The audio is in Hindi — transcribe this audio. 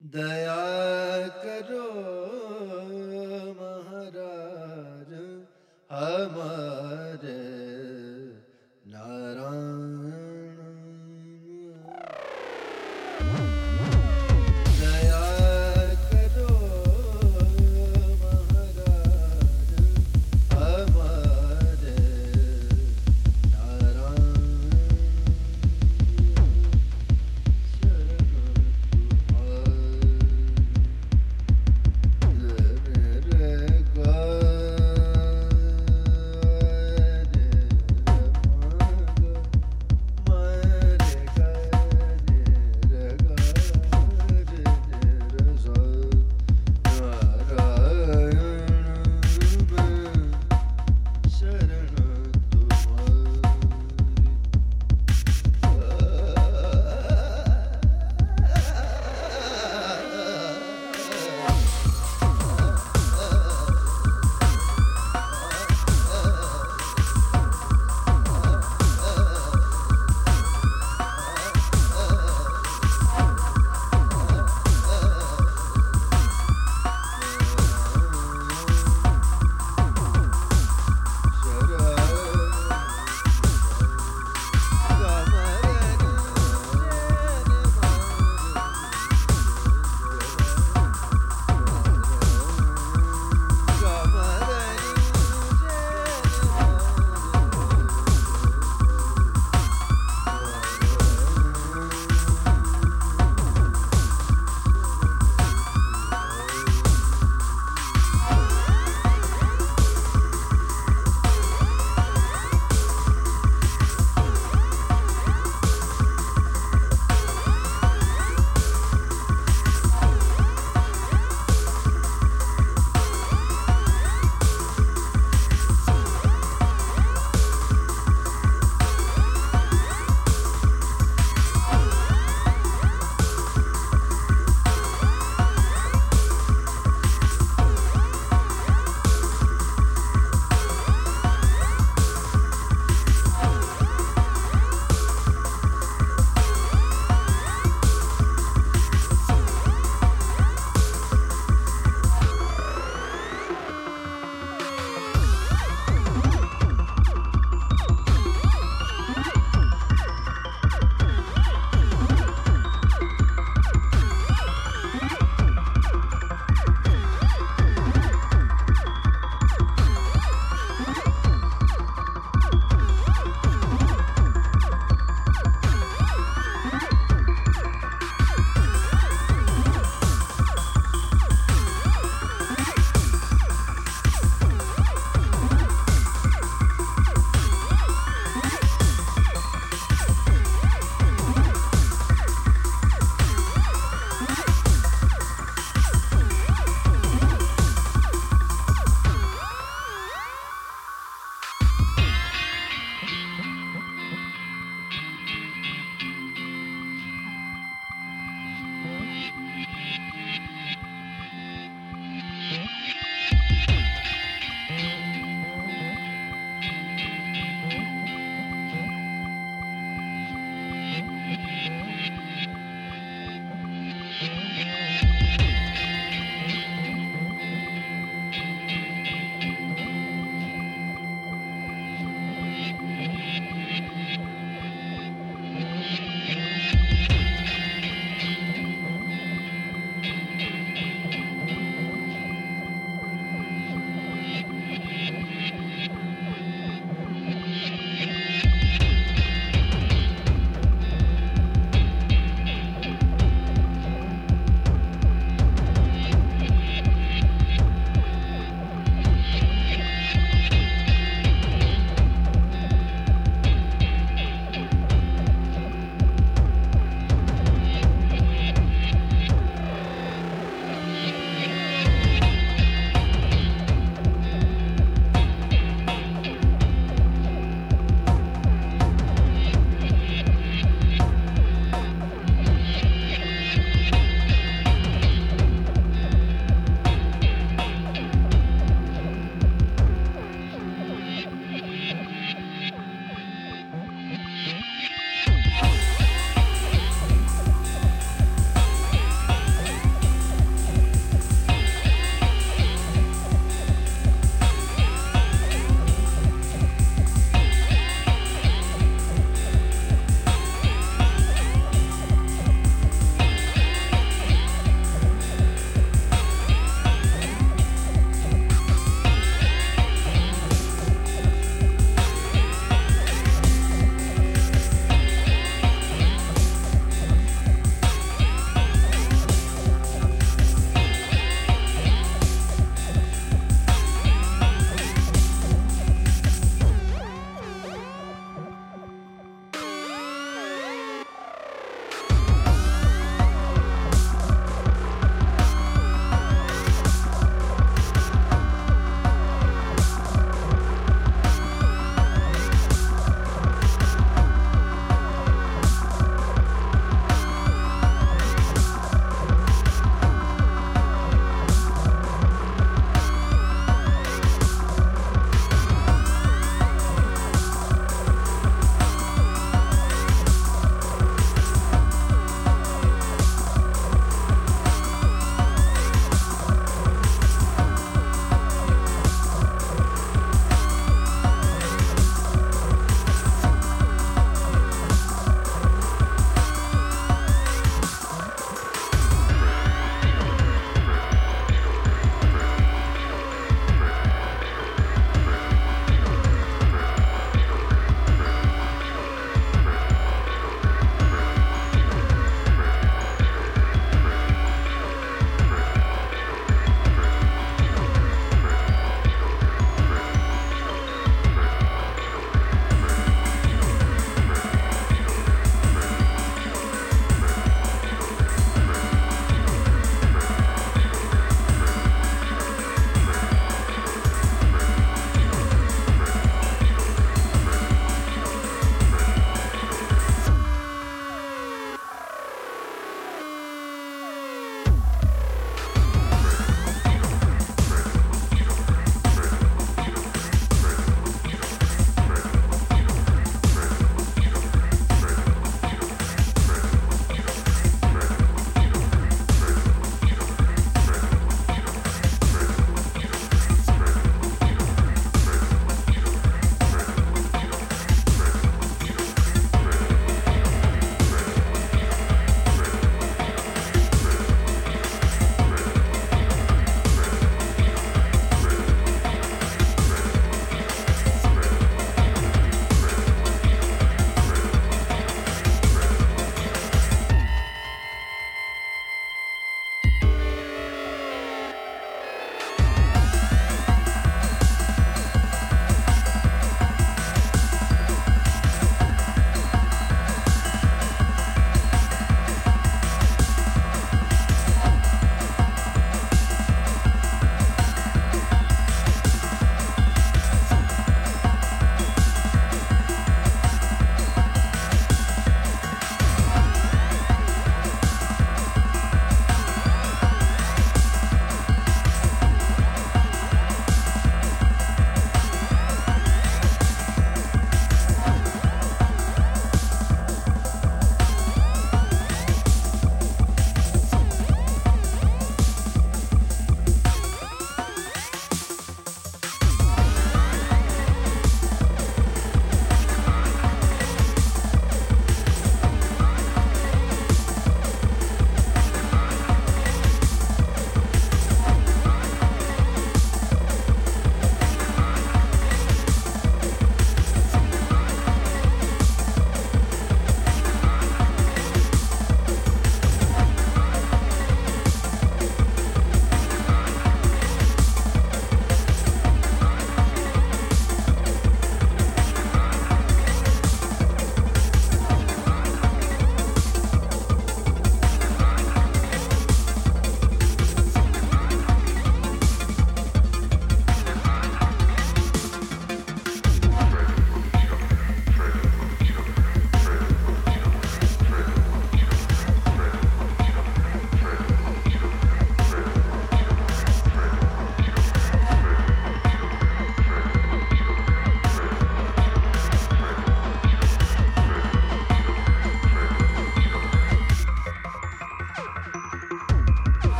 दया करो महाराज हमारा